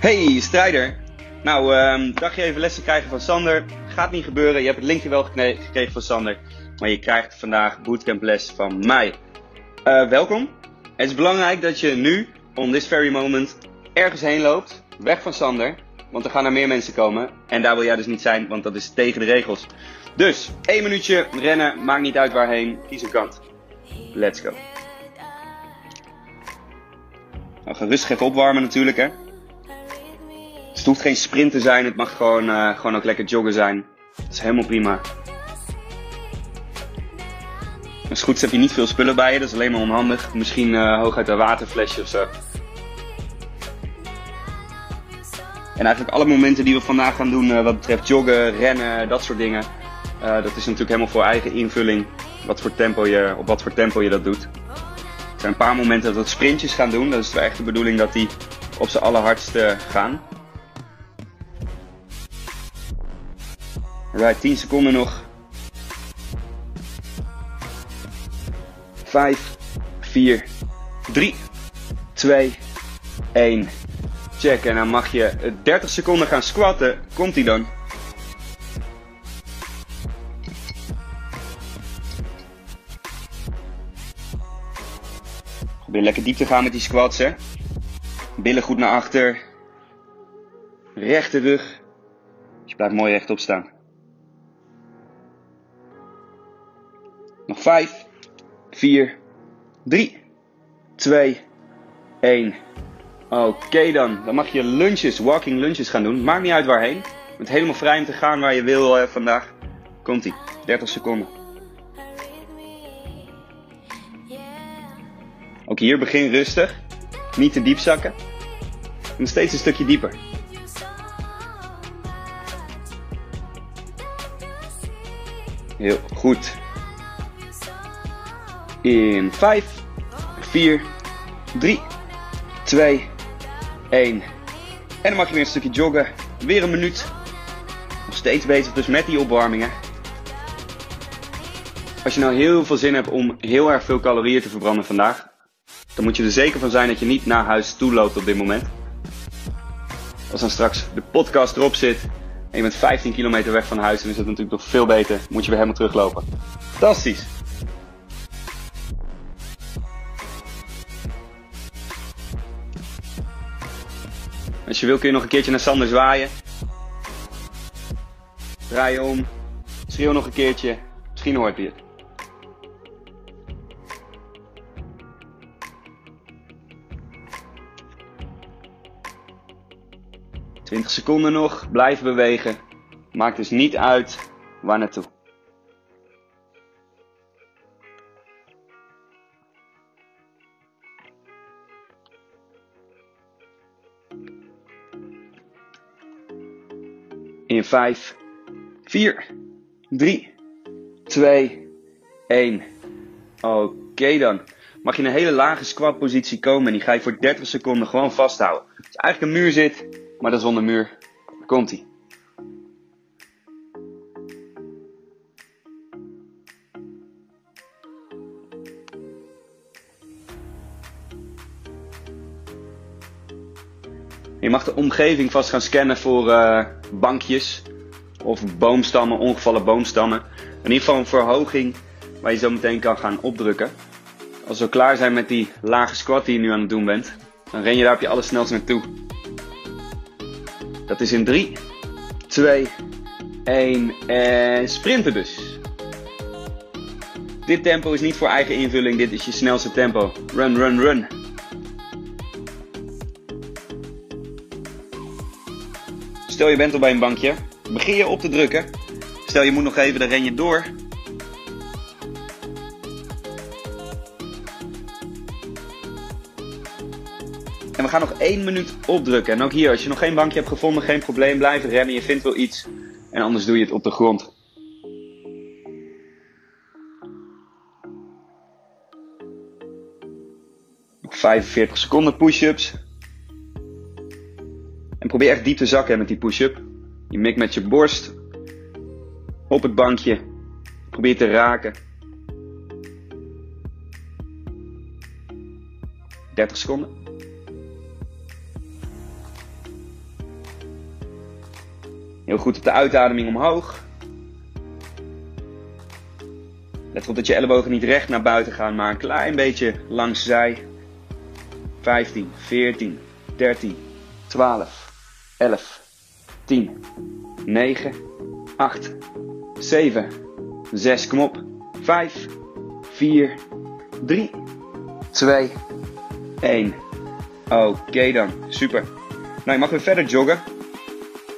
Hey, strijder. Nou, um, dacht je even lessen krijgen van Sander? Gaat niet gebeuren. Je hebt het linkje wel gekregen van Sander. Maar je krijgt vandaag bootcamp les van mij. Uh, welkom. Het is belangrijk dat je nu, on this very moment, ergens heen loopt. Weg van Sander. Want er gaan er meer mensen komen. En daar wil jij dus niet zijn, want dat is tegen de regels. Dus, één minuutje rennen. Maakt niet uit waarheen. Kies een kant. Let's go. Nou, ga rustig even opwarmen natuurlijk, hè. Het hoeft geen sprint te zijn, het mag gewoon, uh, gewoon ook lekker joggen zijn. Dat is helemaal prima. Als goed is heb je niet veel spullen bij je, dat is alleen maar onhandig. Misschien uh, hooguit een waterflesje of zo. En eigenlijk alle momenten die we vandaag gaan doen uh, wat betreft joggen, rennen, dat soort dingen. Dat is natuurlijk helemaal voor eigen invulling wat voor tempo je, op wat voor tempo je dat doet. Er zijn een paar momenten dat we sprintjes gaan doen. Dat is echt de bedoeling dat die op z'n allerhardste gaan. Right, 10 seconden nog. 5, 4, 3, 2, 1. Check. En dan mag je 30 seconden gaan squatten. Komt ie dan? Probeer lekker diep te gaan met die squats, hè. Billen goed naar achter. Rechte rug. Je blijft mooi rechtop staan. Nog 5, 4, 3, 2, 1. Oké dan. Dan mag je lunches, walking lunches gaan doen. Maakt niet uit waarheen. Je bent helemaal vrij om te gaan waar je wil uh, vandaag. Komt ie. 30 seconden. Ook hier begin rustig. Niet te diep zakken. En steeds een stukje dieper. Heel goed. In 5, 4, 3, 2, 1. En dan mag je weer een stukje joggen. Weer een minuut. Nog steeds bezig dus met die opwarmingen. Als je nou heel veel zin hebt om heel erg veel calorieën te verbranden vandaag, dan moet je er zeker van zijn dat je niet naar huis toe loopt op dit moment. Als dan straks de podcast erop zit en je bent 15 kilometer weg van huis, dan is dat natuurlijk nog veel beter. Moet je weer helemaal teruglopen. Fantastisch! Als je wil kun je nog een keertje naar Sander zwaaien. Draai je om. Schreeuw nog een keertje. Misschien hoort hij het. 20 seconden nog, blijven bewegen. Maakt dus niet uit waar naartoe. In 5, 4, 3, 2, 1. Oké dan. Mag je in een hele lage squat positie komen en die ga je voor 30 seconden gewoon vasthouden. Als eigenlijk een muur zit, maar dat is onder muur. Komt ie. Je mag de omgeving vast gaan scannen voor uh, bankjes of boomstammen, ongevallen boomstammen. In ieder geval een verhoging waar je zo meteen kan gaan opdrukken. Als we klaar zijn met die lage squat die je nu aan het doen bent, dan ren je daar op je allersnelst naartoe. Dat is in 3, 2, 1 en sprinten dus. Dit tempo is niet voor eigen invulling, dit is je snelste tempo. Run, run, run. Stel je bent al bij een bankje, begin je op te drukken. Stel je moet nog even, dan ren je door. En we gaan nog één minuut opdrukken. En ook hier, als je nog geen bankje hebt gevonden, geen probleem. Blijf rennen, je vindt wel iets. En anders doe je het op de grond. Nog 45 seconden push-ups. Probeer echt diep te zakken met die push-up. Je mikt met je borst op het bankje. Probeer te raken. 30 seconden. Heel goed op de uitademing omhoog. Let erop dat je ellebogen niet recht naar buiten gaan, maar een klein beetje langs zij. 15, 14, 13, 12, 11, 10, 9, 8, 7, 6, kom op. 5, 4, 3, 2, 1. Oké dan, super. Nou, je mag weer verder joggen.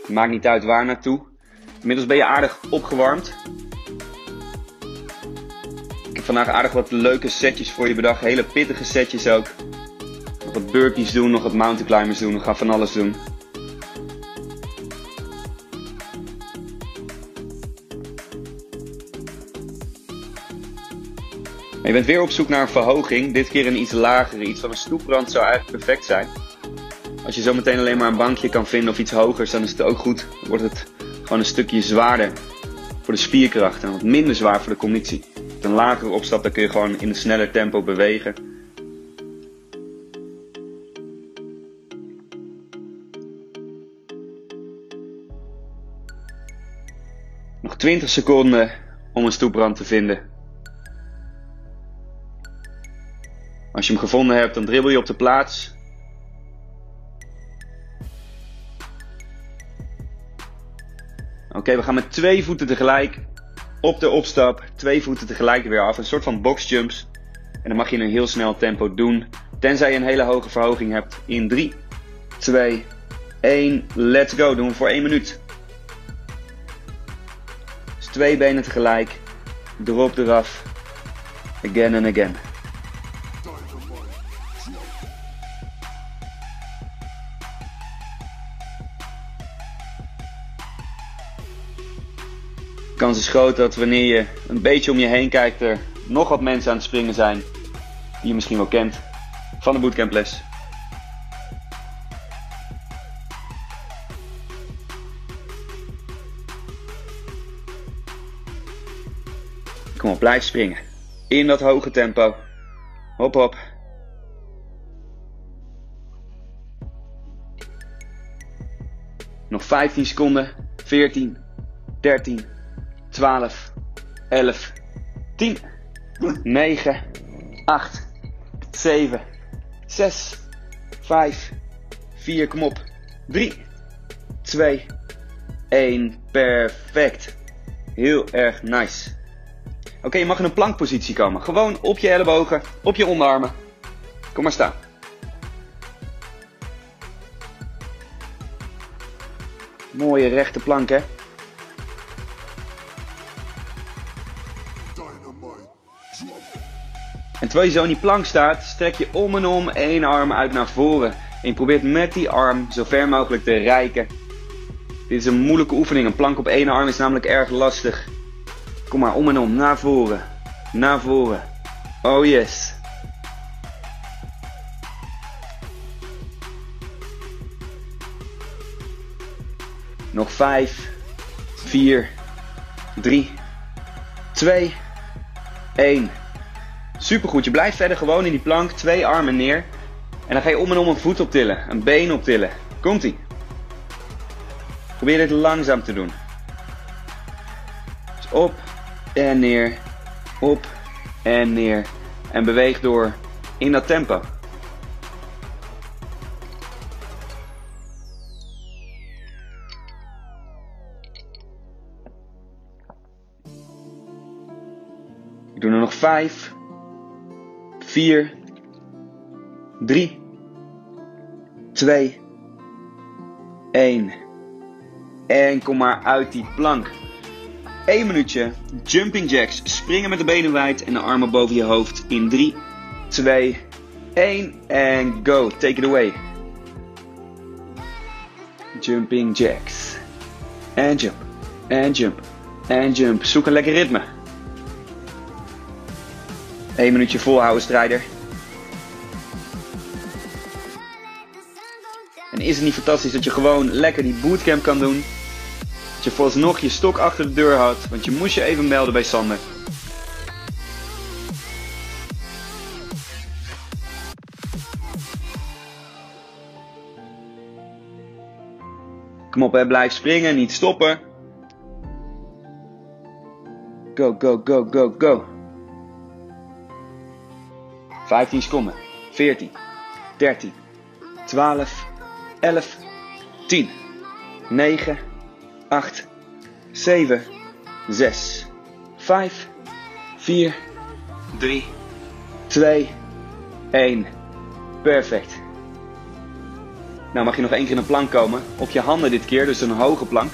Maakt niet uit waar naartoe. Inmiddels ben je aardig opgewarmd. Ik heb vandaag aardig wat leuke setjes voor je bedacht. Hele pittige setjes ook. Nog wat burpees doen, nog wat mountain climbers doen. We gaan van alles doen. Je bent weer op zoek naar een verhoging. Dit keer een iets lagere. Iets van een stoeprand zou eigenlijk perfect zijn. Als je zometeen alleen maar een bankje kan vinden of iets hogers, dan is het ook goed. Dan wordt het gewoon een stukje zwaarder voor de spierkracht en wat minder zwaar voor de conditie. Met een lagere opstap, dan kun je gewoon in een sneller tempo bewegen. Nog 20 seconden om een stoeprand te vinden. Als je hem gevonden hebt, dan dribbel je op de plaats. Oké, we gaan met twee voeten tegelijk op de opstap. Twee voeten tegelijk weer af. Een soort van boxjumps. En dan mag je in een heel snel tempo doen. Tenzij je een hele hoge verhoging hebt. In 3, 2, 1. Let's go. Doen we voor 1 minuut. Dus twee benen tegelijk. Erop, eraf. Again and again. Kans is groot dat wanneer je een beetje om je heen kijkt, er nog wat mensen aan het springen zijn die je misschien wel kent van de bootcamples. Kom op, blijf springen. In dat hoge tempo. Hop, hop. Nog 15 seconden. 14, 13, 12, 11, 10, 9, 8, 7, 6, 5, 4, kom op. 3, 2, 1, perfect. Heel erg nice. Oké, je mag in een plankpositie komen. Gewoon op je ellebogen, op je onderarmen. Kom maar staan. Mooie rechte plank, hè? En terwijl je zo in die plank staat, strek je om en om één arm uit naar voren. En je probeert met die arm zo ver mogelijk te reiken. Dit is een moeilijke oefening. Een plank op één arm is namelijk erg lastig. Kom maar om en om, naar voren. Naar voren. Oh yes. Nog 5, 4, 3, 2, 1. Supergoed. Je blijft verder gewoon in die plank. Twee armen neer. En dan ga je om en om een voet optillen. Een been optillen. Komt ie. Probeer dit langzaam te doen. Dus op en neer. Op en neer. En beweeg door in dat tempo. Ik doe er nog vijf. 4, 3, 2, 1. En kom maar uit die plank. 1 minuutje. Jumping jacks. Springen met de benen wijd en de armen boven je hoofd. In 3, 2, 1. En go. Take it away. Jumping jacks. En jump. En jump. En jump. Zoek een lekker ritme. 1 minuutje volhouden, strijder. En is het niet fantastisch dat je gewoon lekker die bootcamp kan doen? Dat je vooralsnog je stok achter de deur houdt, want je moest je even melden bij Sander. Kom op, hè. blijf springen, niet stoppen. Go, go, go, go, go. 15 seconden. 14, 13, 12, 11, 10, 9, 8, 7, 6, 5, 4, 3, 2, 1. Perfect. Nou mag je nog één keer in een plank komen. Op je handen dit keer, dus een hoge plank.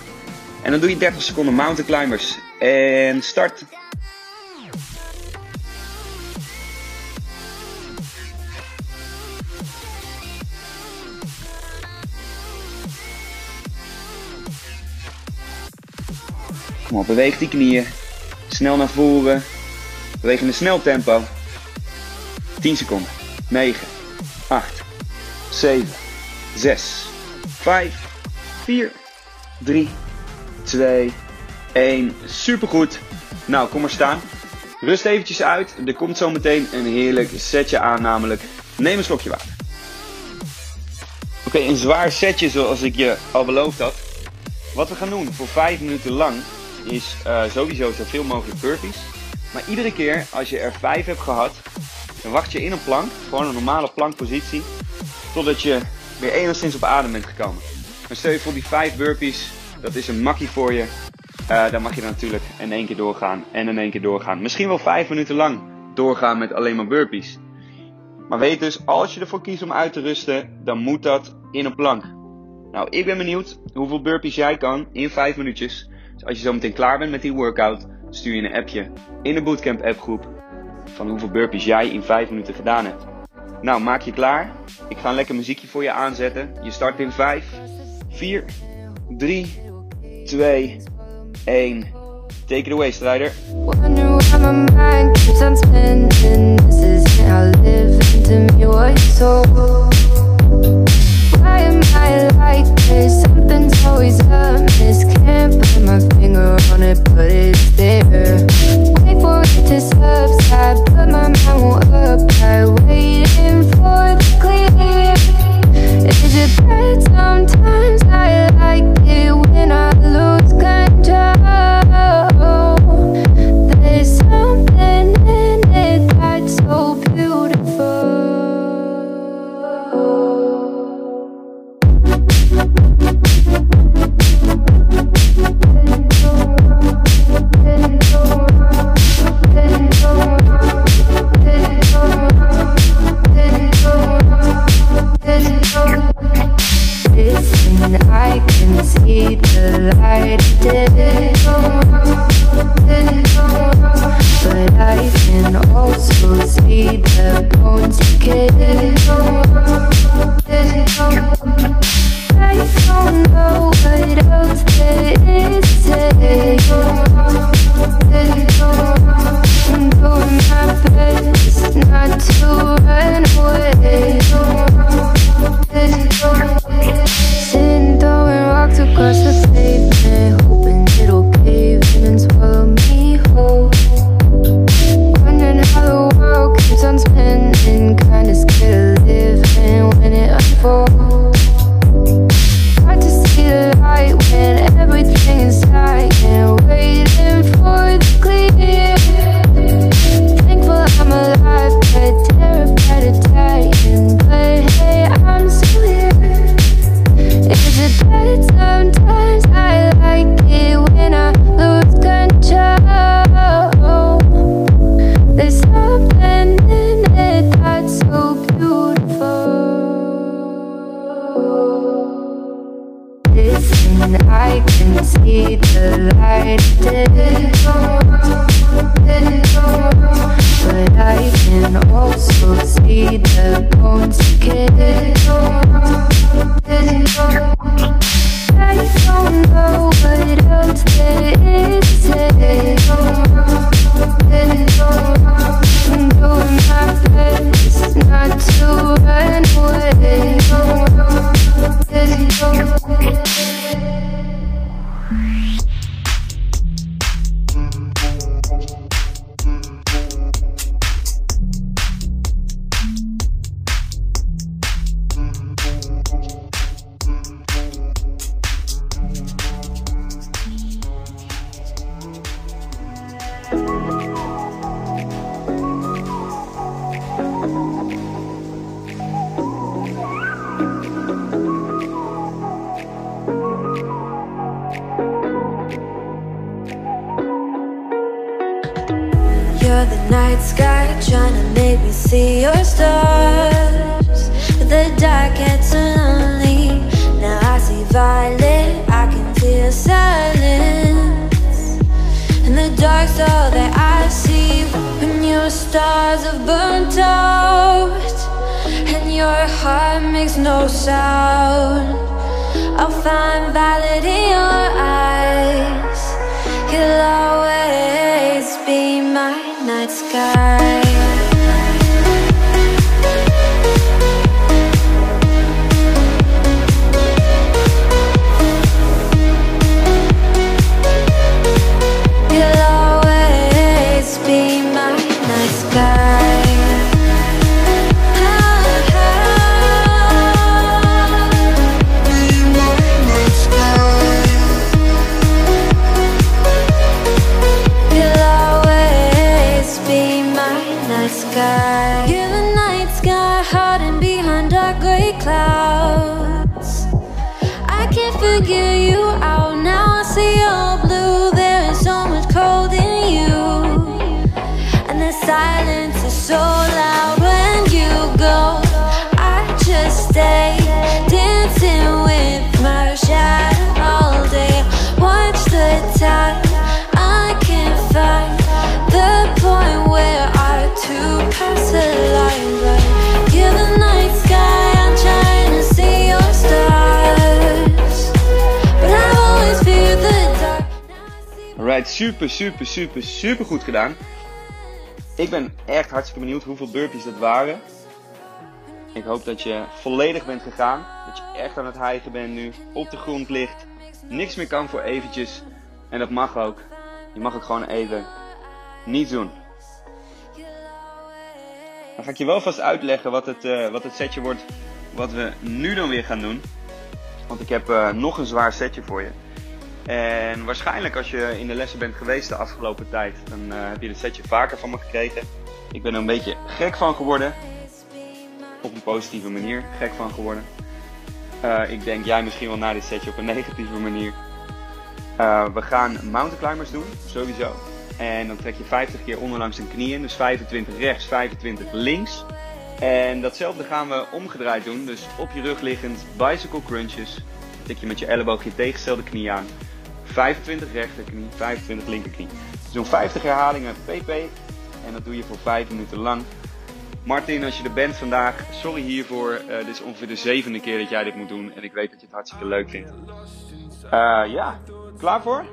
En dan doe je 30 seconden mountain climbers. En start. Beweeg die knieën. Snel naar voren. Beweeg in een snel tempo. 10 seconden. 9, 8, 7, 6, 5, 4, 3, 2, 1. Supergoed. Nou, kom maar staan. Rust eventjes uit. Er komt zo meteen een heerlijk setje aan, namelijk neem een slokje water. Oké, een zwaar setje zoals ik je al beloofd had. Wat we gaan doen voor 5 minuten lang is uh, sowieso zoveel mogelijk burpees. Maar iedere keer als je er 5 hebt gehad, dan wacht je in een plank, gewoon een normale plankpositie, totdat je weer enigszins op adem bent gekomen. Maar stel je voor die 5 burpees, dat is een makkie voor je. Uh, dan mag je natuurlijk in één keer doorgaan en in één keer doorgaan. Misschien wel 5 minuten lang doorgaan met alleen maar burpees. Maar weet dus, als je ervoor kiest om uit te rusten, dan moet dat in een plank. Nou, ik ben benieuwd hoeveel burpees jij kan in 5 minuutjes. Dus als je zo meteen klaar bent met die workout, stuur je een appje in de Bootcamp appgroep van hoeveel burpees jij in 5 minuten gedaan hebt. Nou, maak je klaar. Ik ga een lekker muziekje voor je aanzetten. Je start in 5, 4, 3, 2, 1. Take it away, strijder. Wonder why am I like this? Something's always. Can't put my finger on it, but it's there. Wait for it to subside, but my mind won't. Waiting for the clear. Bad sometimes? I like it when I lose control. Super, super, super, goed gedaan. Ik ben echt hartstikke benieuwd hoeveel burpees dat waren. Ik hoop dat je volledig bent gegaan. Dat je echt aan het hijgen bent nu. Op de grond ligt. Niks meer kan voor eventjes. En dat mag ook. Je mag ook gewoon even niet doen. Dan ga ik je wel vast uitleggen wat het, eh, wat het setje wordt. Wat we nu dan weer gaan doen. Want ik heb eh, nog een zwaar setje voor je. En waarschijnlijk als je in de lessen bent geweest de afgelopen tijd, dan eh, heb je dit setje vaker van me gekregen. Ik ben er een beetje gek van geworden. Op een positieve manier gek van geworden. Eh, ik denk jij misschien wel na dit setje op een negatieve manier. Eh, we gaan mountain climbers doen, sowieso. En dan trek je 50 keer onderlangs een knieën. Dus 25 rechts, 25 links. En datzelfde gaan we omgedraaid doen. Dus op je rug liggend, bicycle crunches. Tik je met je elleboog je tegenstelde knie aan. 25 rechterknie, 25 linkerknie. Doen 50 herhalingen PP. En dat doe je voor 5 minuten lang. Martin, als je er bent vandaag, sorry hiervoor. Eh, dit is ongeveer de zevende keer dat jij dit moet doen. En ik weet dat je het hartstikke leuk vindt. Eh, ja, klaar voor?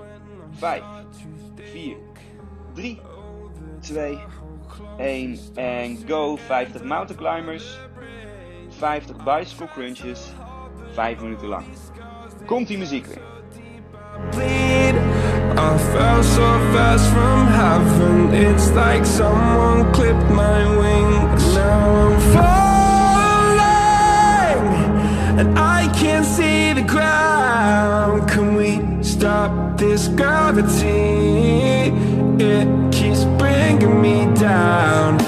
5, 4, 3, 2, 1 en go. 50 mountain climbers, 50 bicycle crunches, 5 minuten lang. Komt die muziek weer. Bleed. I fell so fast from heaven. It's like someone clipped my wings. Now I'm falling, and I can't see the ground. Can we stop this gravity? It keeps bringing me down.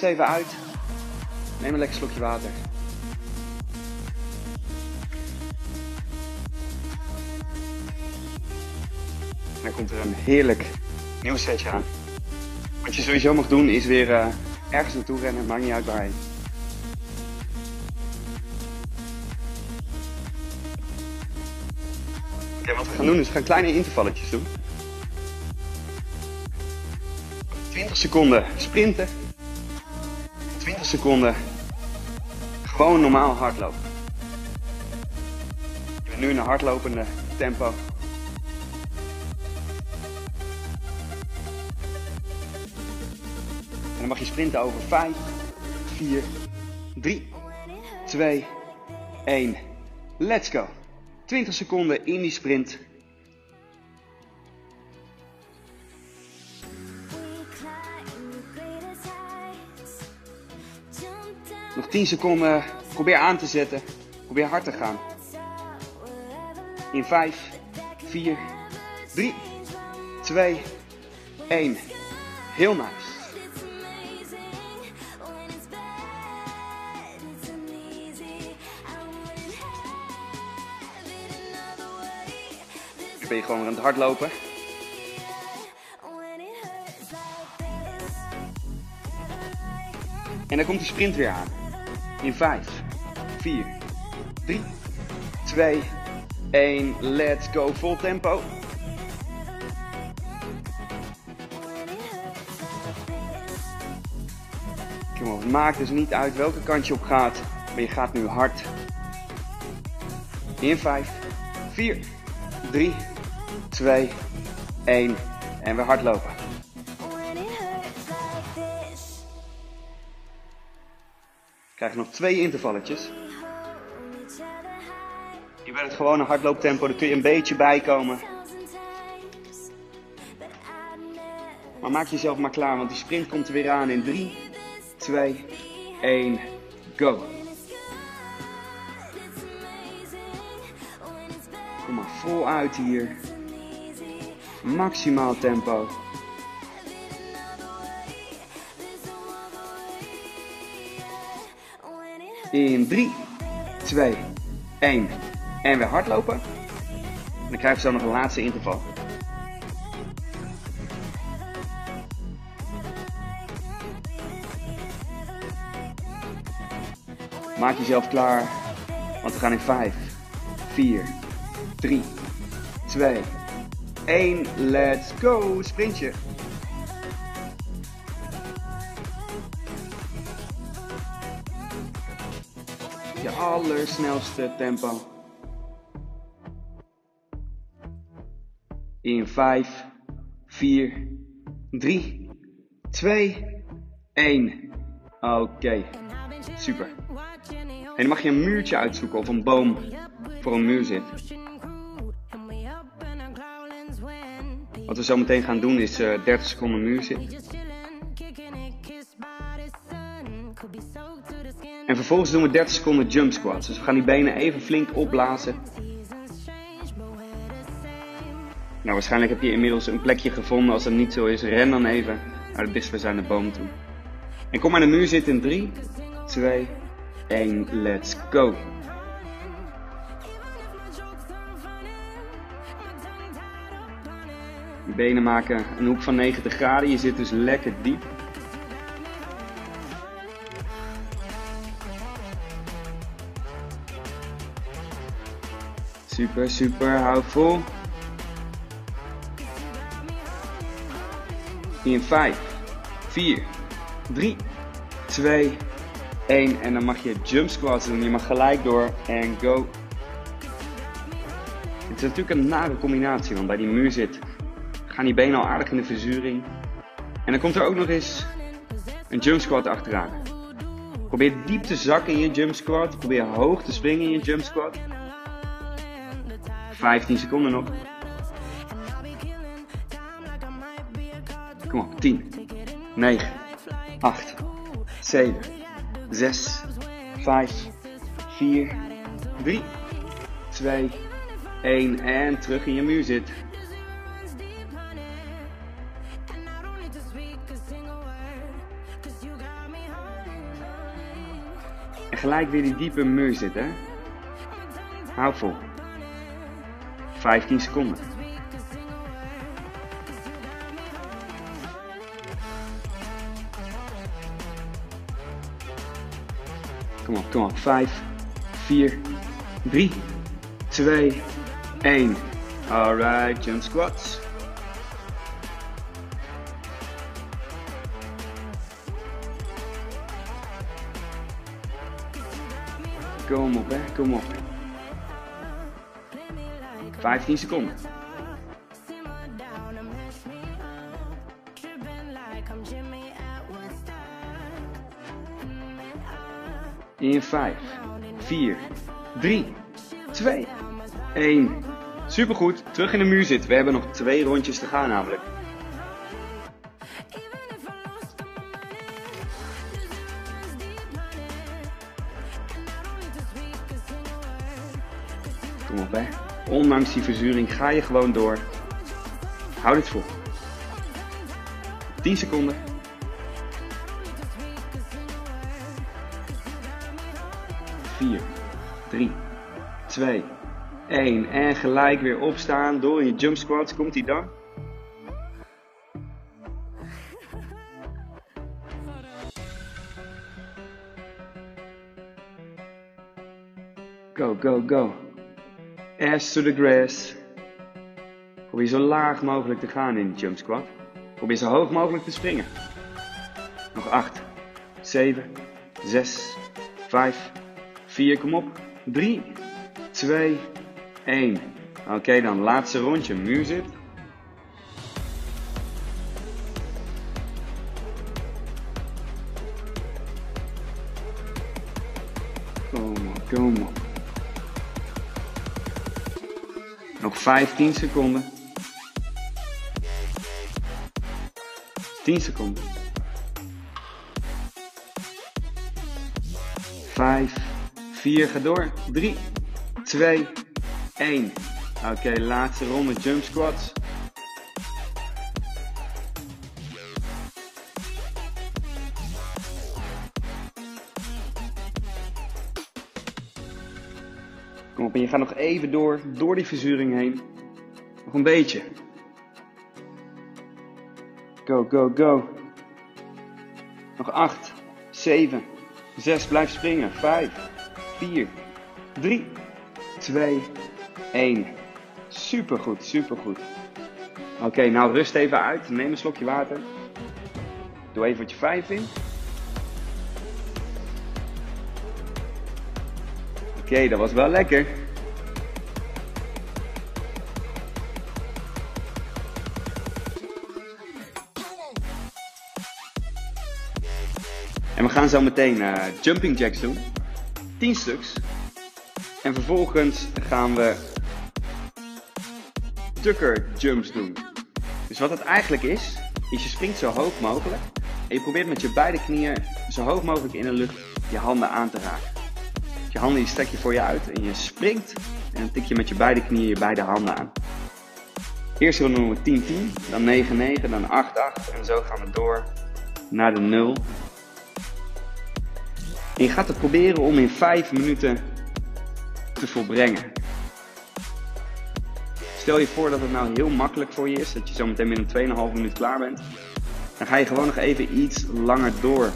Rust even uit. Neem een lekker slokje water. Dan komt er een heerlijk nieuw setje aan. Wat je sowieso mag doen is weer eh, ergens naartoe rennen, maakt niet uit waarheen. Oké, wat we gaan doen is we gaan kleine intervalletjes doen. 20 seconden sprinten. 20 seconden gewoon normaal hardlopen. Je bent nu in een hardlopende tempo. En dan mag je sprinten over 5, 4, 3, 2, 1. Let's go. 20 seconden in die sprint. Nog 10 seconden. Probeer aan te zetten. Probeer hard te gaan. In 5, 4, 3, 2, 1. Heel nice. Ben je gewoon weer aan het hardlopen. En dan komt de sprint weer aan. In 5, 4, 3, 2, 1. Let's go. Vol tempo. Kom op, het maakt dus niet uit welke kant je op gaat. Maar je gaat nu hard. In 5, 4, 3, 2, 1. En weer hardlopen. Krijg nog twee intervalletjes. Je bent het gewone hardlooptempo, daar kun je een beetje bijkomen. Maar maak jezelf maar klaar, want die sprint komt er weer aan in 3, 2, 1, go. Kom maar voluit hier. Maximaal tempo. In 3, 2, 1. En weer hardlopen. En dan krijgen we zo nog een laatste interval. Maak jezelf klaar, want we gaan in 5, 4, 3, 2, 1. Let's go! Sprintje. Allersnelste tempo. In 5, 4, 3, 2, 1. Oké, super. En dan mag je een muurtje uitzoeken of een boom voor een muur zit. Wat we zo meteen gaan doen is uh, 30 seconden muur zitten. Vervolgens doen we 30 seconden jump squats. Dus we gaan die benen even flink opblazen. Nou, waarschijnlijk heb je inmiddels een plekje gevonden. Als dat niet zo is, ren dan even naar de dichtstbijzijnde boom toe. En kom maar in de muur zitten in 3, 2, 1, let's go. Je benen maken een hoek van 90 graden. Je zit dus lekker diep. Super, super. Hou vol. In 5, 4, 3, 2, 1. En dan mag je jump squats doen. Je mag gelijk door en go. Het is natuurlijk een nare combinatie, want bij die muur zit gaan die benen al aardig in de verzuring. En dan komt er ook nog eens een jump squat achteraan. Probeer diep te zakken in je jump squat. Probeer hoog te springen in je jump squat. 15 seconden nog. Kom op, 10, 9, 8, 7, 6, 5, 4, 3, 2, 1 en terug in je muur zit. En gelijk weer die diepe muur zitten. Hou vol. 15 seconden. Kom op, kom op. 5, 4, 3, 2, 1. Alright, jump squats. Kom op, hè, kom op. 15 seconden. In 5, 4, 3, 2, 1. Supergoed, terug in de muur zitten. We hebben nog twee rondjes te gaan namelijk. Ondanks die verzuring ga je gewoon door. Hou dit vol. 10 seconden. Vier, drie, twee, één. En gelijk weer opstaan door in je jump squats. Komt ie dan? Go, go, go. Ass to the grass. Probeer zo laag mogelijk te gaan in de jump squat. Probeer zo hoog mogelijk te springen. Nog 8, 7, 6, 5, 4, kom op. 3, 2, 1. Oké, dan laatste rondje. Muur zit. 15 seconden. 10 seconden. 5, 4, ga door. 3, 2, 1. Oké, laatste ronde jump squats. Gaat nog even door, door die verzuring heen. Nog een beetje. Go, go, go. Nog 8, 7, 6, blijf springen. 5, 4, 3, 2, 1. Supergoed, supergoed. Oké, nou rust even uit. Neem een slokje water. Doe even wat je fijn vindt. Oké, dat was wel lekker. En we gaan zo meteen eh, jumping jacks doen. 10 stuks. En vervolgens gaan we tucker jumps doen. Dus wat het eigenlijk is, is je springt zo hoog mogelijk. En je probeert met je beide knieën zo hoog mogelijk in de lucht je handen aan te raken. Je handen die strek je voor je uit en je springt. En dan tik je met je beide knieën je beide handen aan. Eerst doen we 10-10, dan 9-9, dan 8-8 en zo gaan we door naar de 0. En je gaat het proberen om in 5 minuten te volbrengen. Stel je voor dat het nou heel makkelijk voor je is, dat je zo meteen binnen 2,5 minuut klaar bent. Dan ga je gewoon nog even iets langer door.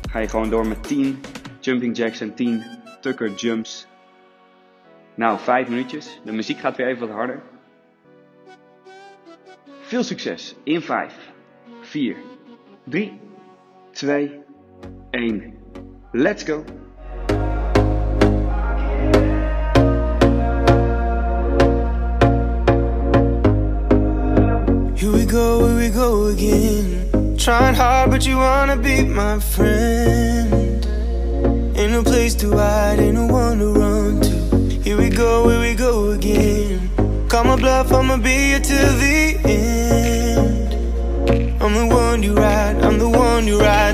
Dan ga je gewoon door met 10 jumping jacks en 10 tucker jumps. Nou, 5 minuutjes. De muziek gaat weer even wat harder. Veel succes in 5, 4, 3, 2, 1. Let's go! Here we go, here we go again. Trying hard, but you wanna be my friend. Ain't no place to hide, ain't no one to run to. Here we go, here we go again. Call my bluff, I'ma be here till the end. I'm the one you ride, I'm the one you ride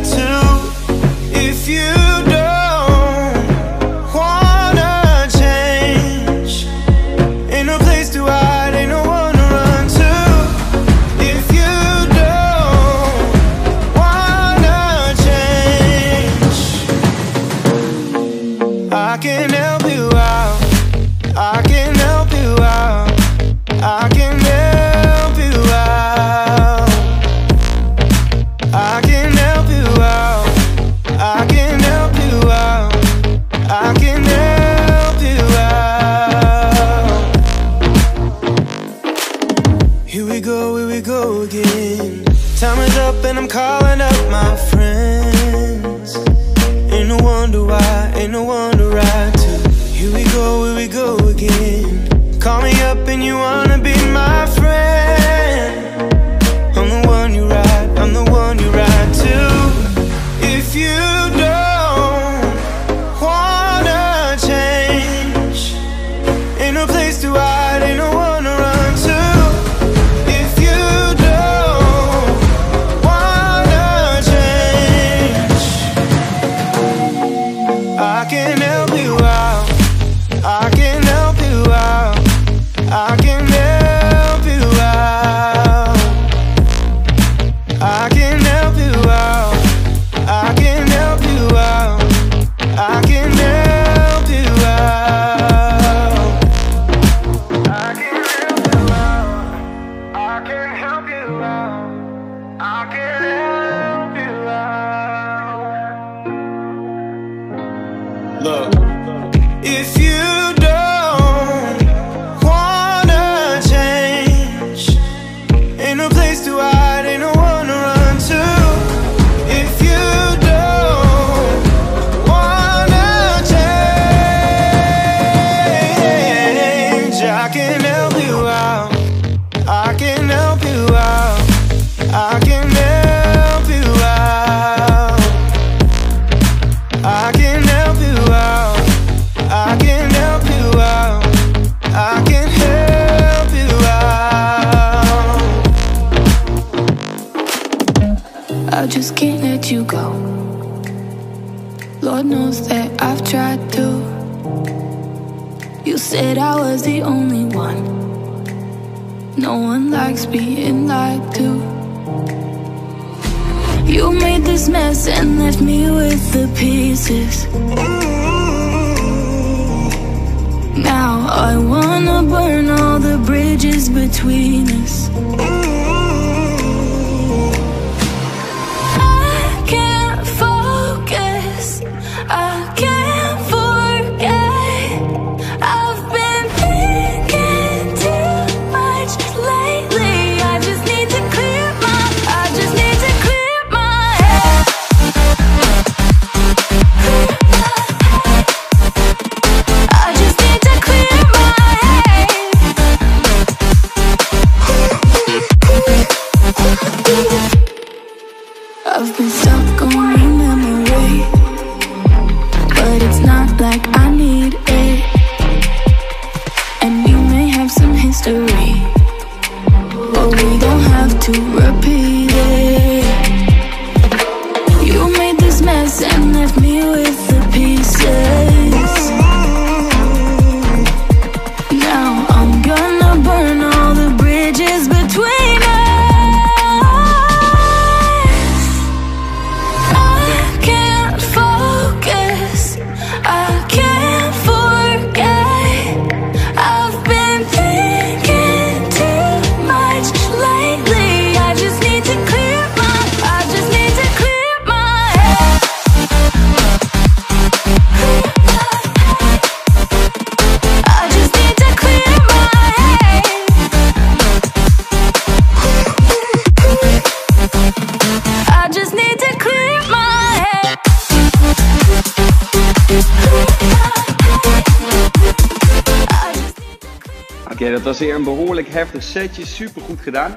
setje. Super goed gedaan.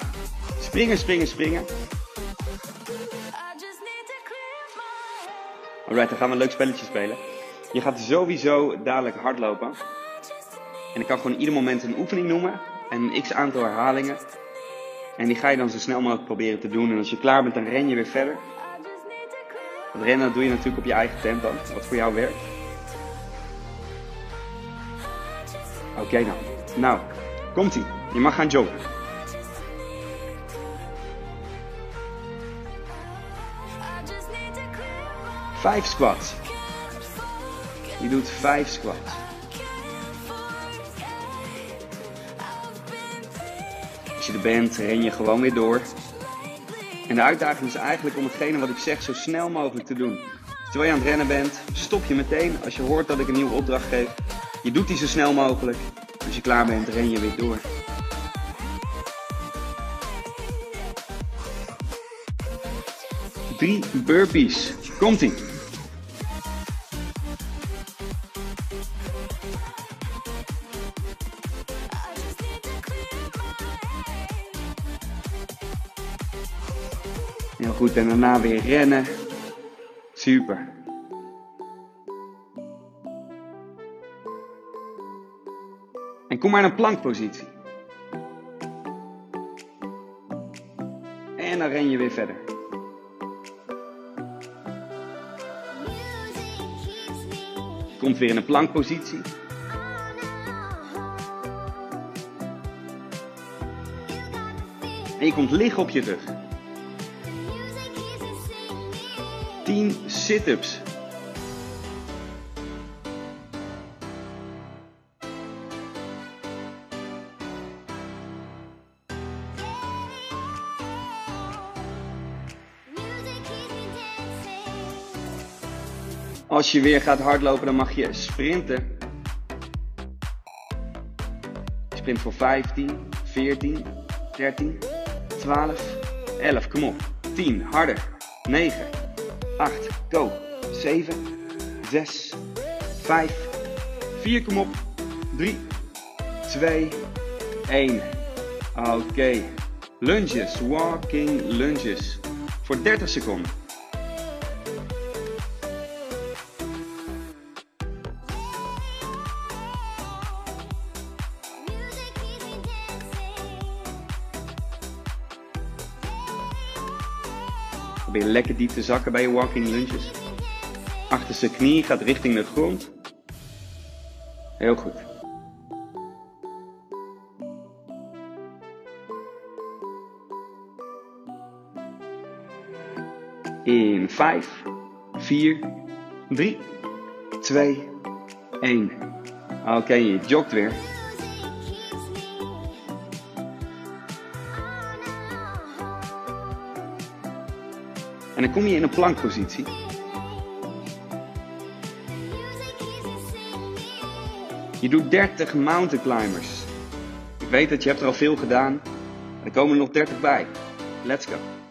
Springen, springen, springen. Alright, dan gaan we een leuk spelletje spelen. Je gaat sowieso dadelijk hardlopen. En ik kan gewoon ieder moment een oefening noemen. En een x aantal herhalingen. En die ga je dan zo snel mogelijk proberen te doen. En als je klaar bent, dan ren je weer verder. Dat rennen doe je natuurlijk op je eigen tempo. Wat voor jou werkt. Oké dan. Nou, komt ie. Je mag gaan joggen. Vijf squats. Je doet vijf squats. Als je er bent, ren je gewoon weer door. En de uitdaging is eigenlijk om hetgene wat ik zeg zo snel mogelijk te doen. Dus terwijl je aan het rennen bent, stop je meteen als je hoort dat ik een nieuwe opdracht geef. Je doet die zo snel mogelijk. Als je klaar bent, ren je weer door. Drie burpees. Komt-ie. Heel goed, en daarna weer rennen. Super. En kom maar in een plankpositie. En dan ren je weer verder. Komt weer in een plankpositie. En je komt liggen op je rug. 10 sit-ups. Je weer gaat hardlopen, dan mag je sprinten. Sprint voor 15, 14, 13, 12, 11. Kom op. 10, harder. 9, 8, go. 7, 6, 5, 4, kom op. 3, 2, 1. Oké. Lunges, walking lunges. Voor 30 seconden. lekker diep te zakken bij je walking lunges. Achterste knie gaat richting de grond. Heel goed. In 5, 4, 3, 2, 1. Oké, je jogt weer. En dan kom je in een plankpositie. Je doet 30 mountain climbers. Ik weet dat je hebt er al veel gedaan. Er komen er nog 30 bij. Let's go.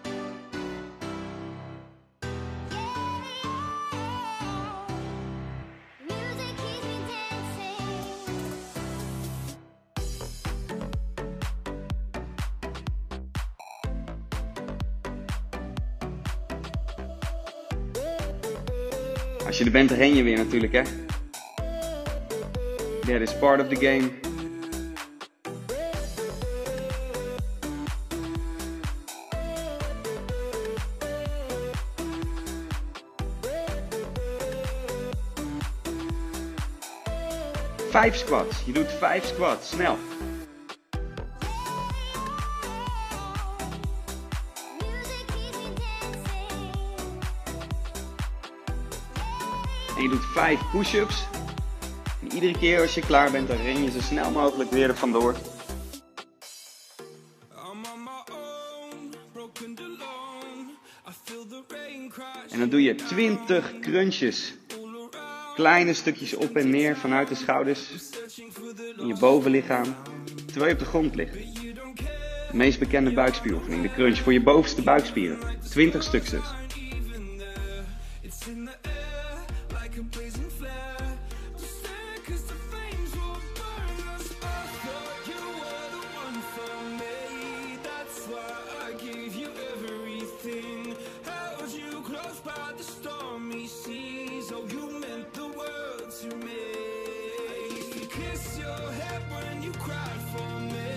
Ren je weer natuurlijk, hè? That is part of the game. Vijf squats. Je doet vijf squats. Snel. En je doet vijf push-ups. En iedere keer als je klaar bent, dan ren je zo snel mogelijk weer er vandoor. En dan doe je 20 crunches. Kleine stukjes op en neer vanuit de schouders. In je bovenlichaam. Terwijl je op de grond ligt. De meest bekende buikspieroefening. De crunch voor je bovenste buikspieren. 20 stuks like a blazing flare. Just there 'cause the flames will burn us. I thought you were the one for me. That's why I gave you everything. Held you close by the stormy seas. Oh, you meant the world to me. To kiss your head when you cried for me.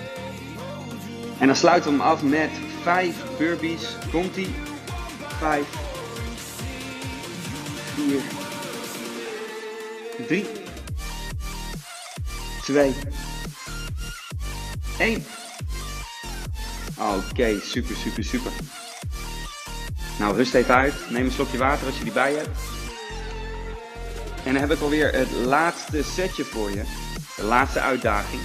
En dan sluiten we hem af met 5 burpees. Komt ie? 5, 3, 2, 1. Oké, super, super, super. Nou, rust even uit. Neem een slokje water als je die bij hebt. En dan heb ik alweer het laatste setje voor je. De laatste uitdaging.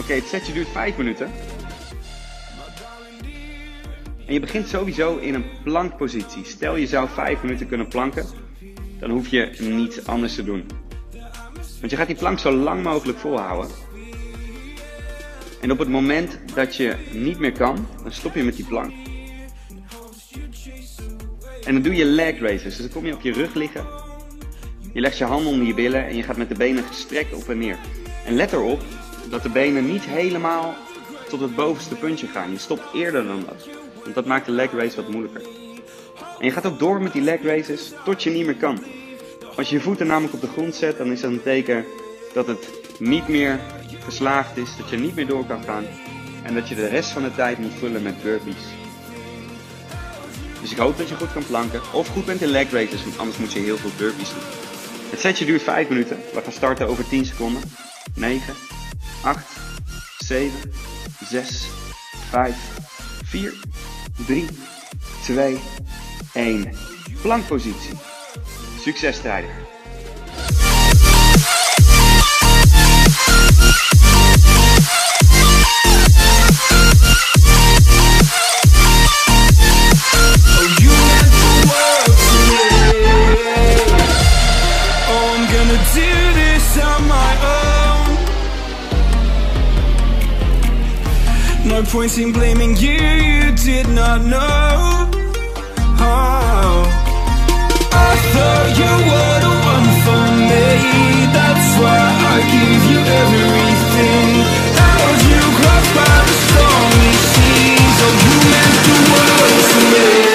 Oké, het setje duurt 5 minuten. En je begint sowieso in een plankpositie. Stel je zou 5 minuten kunnen planken, dan hoef je niets anders te doen. Want je gaat die plank zo lang mogelijk volhouden. En op het moment dat je niet meer kan, dan stop je met die plank. En dan doe je leg raises. Dus dan kom je op je rug liggen. Je legt je handen onder je billen en je gaat met de benen gestrekt op en neer. En let erop dat de benen niet helemaal tot het bovenste puntje gaan. Je stopt eerder dan dat. Want dat maakt de leg race wat moeilijker. En je gaat ook door met die leg races tot je niet meer kan. Als je je voeten namelijk op de grond zet, dan is dat een teken dat het niet meer geslaagd is, dat je niet meer door kan gaan. En dat je de rest van de tijd moet vullen met burpees. Dus ik hoop dat je goed kan planken. Of goed bent in leg races, want anders moet je heel veel burpees doen. Het setje duurt 5 minuten. We gaan starten over 10 seconden. 9, 8, 7, 6, 5, 4, 3, 2, 1. Plankpositie. Succes strijder. No point in blaming you, you did not know. Oh, I thought you were the one for me. That's why I give you everything. Held you close by the stormy seas. Oh, you meant the world to me.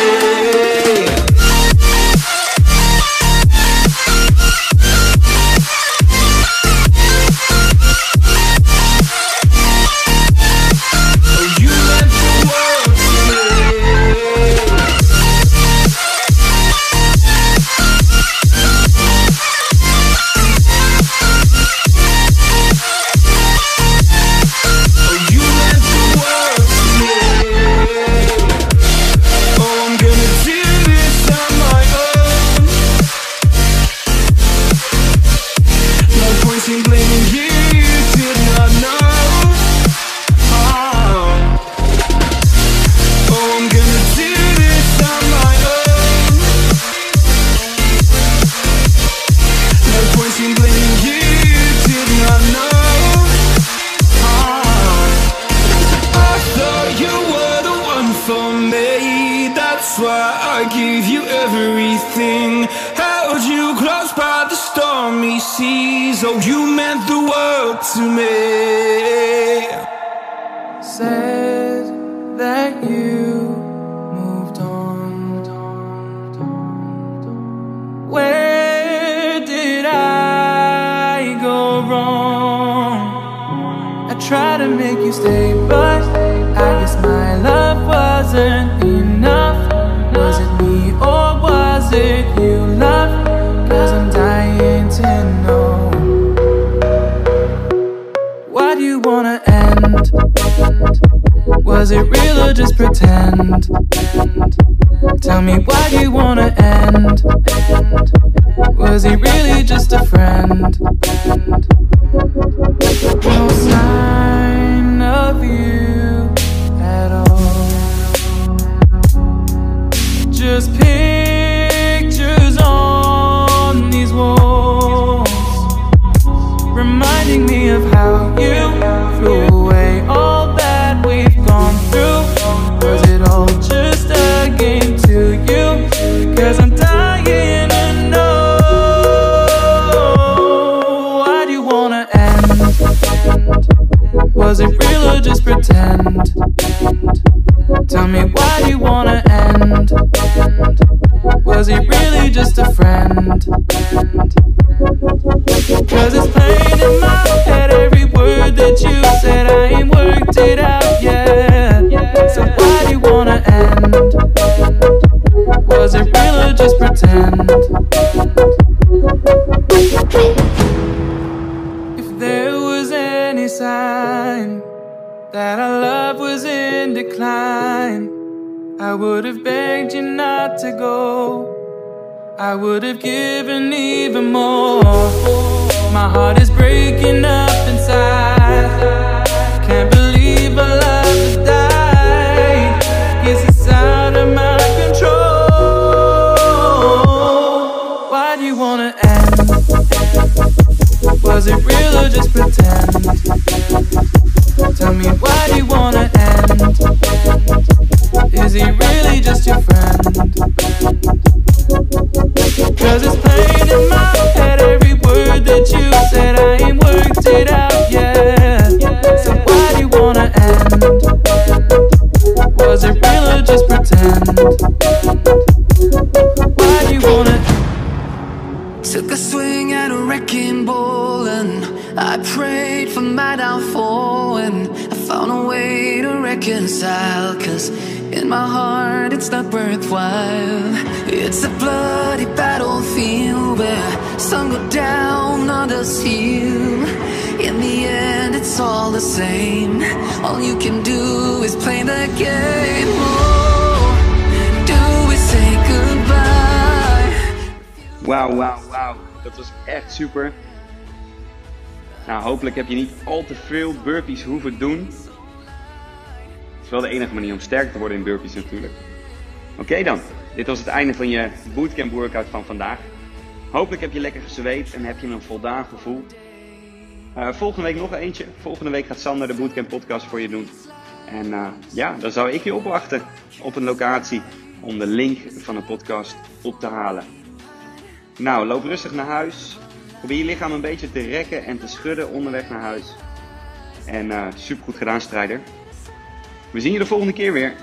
that you all you can do is play the game. Oh, do say goodbye. Wauw, wauw, wauw. Dat was echt super. Nou, hopelijk heb je niet al te veel burpees hoeven doen. Het is wel de enige manier om sterk te worden in burpees natuurlijk. Oké dan, dit was het einde van je bootcamp workout van vandaag. Hopelijk heb je lekker gezweet en heb je een voldaan gevoel eh, volgende week nog eentje. Volgende week gaat Sander de Bootcamp podcast voor je doen. En eh, ja, dan zou ik je opwachten op een locatie om de link van de podcast op te halen. Nou, loop rustig naar huis. Probeer je lichaam een beetje te rekken en te schudden onderweg naar huis. En uh, supergoed gedaan, strijder. We zien je de volgende keer weer.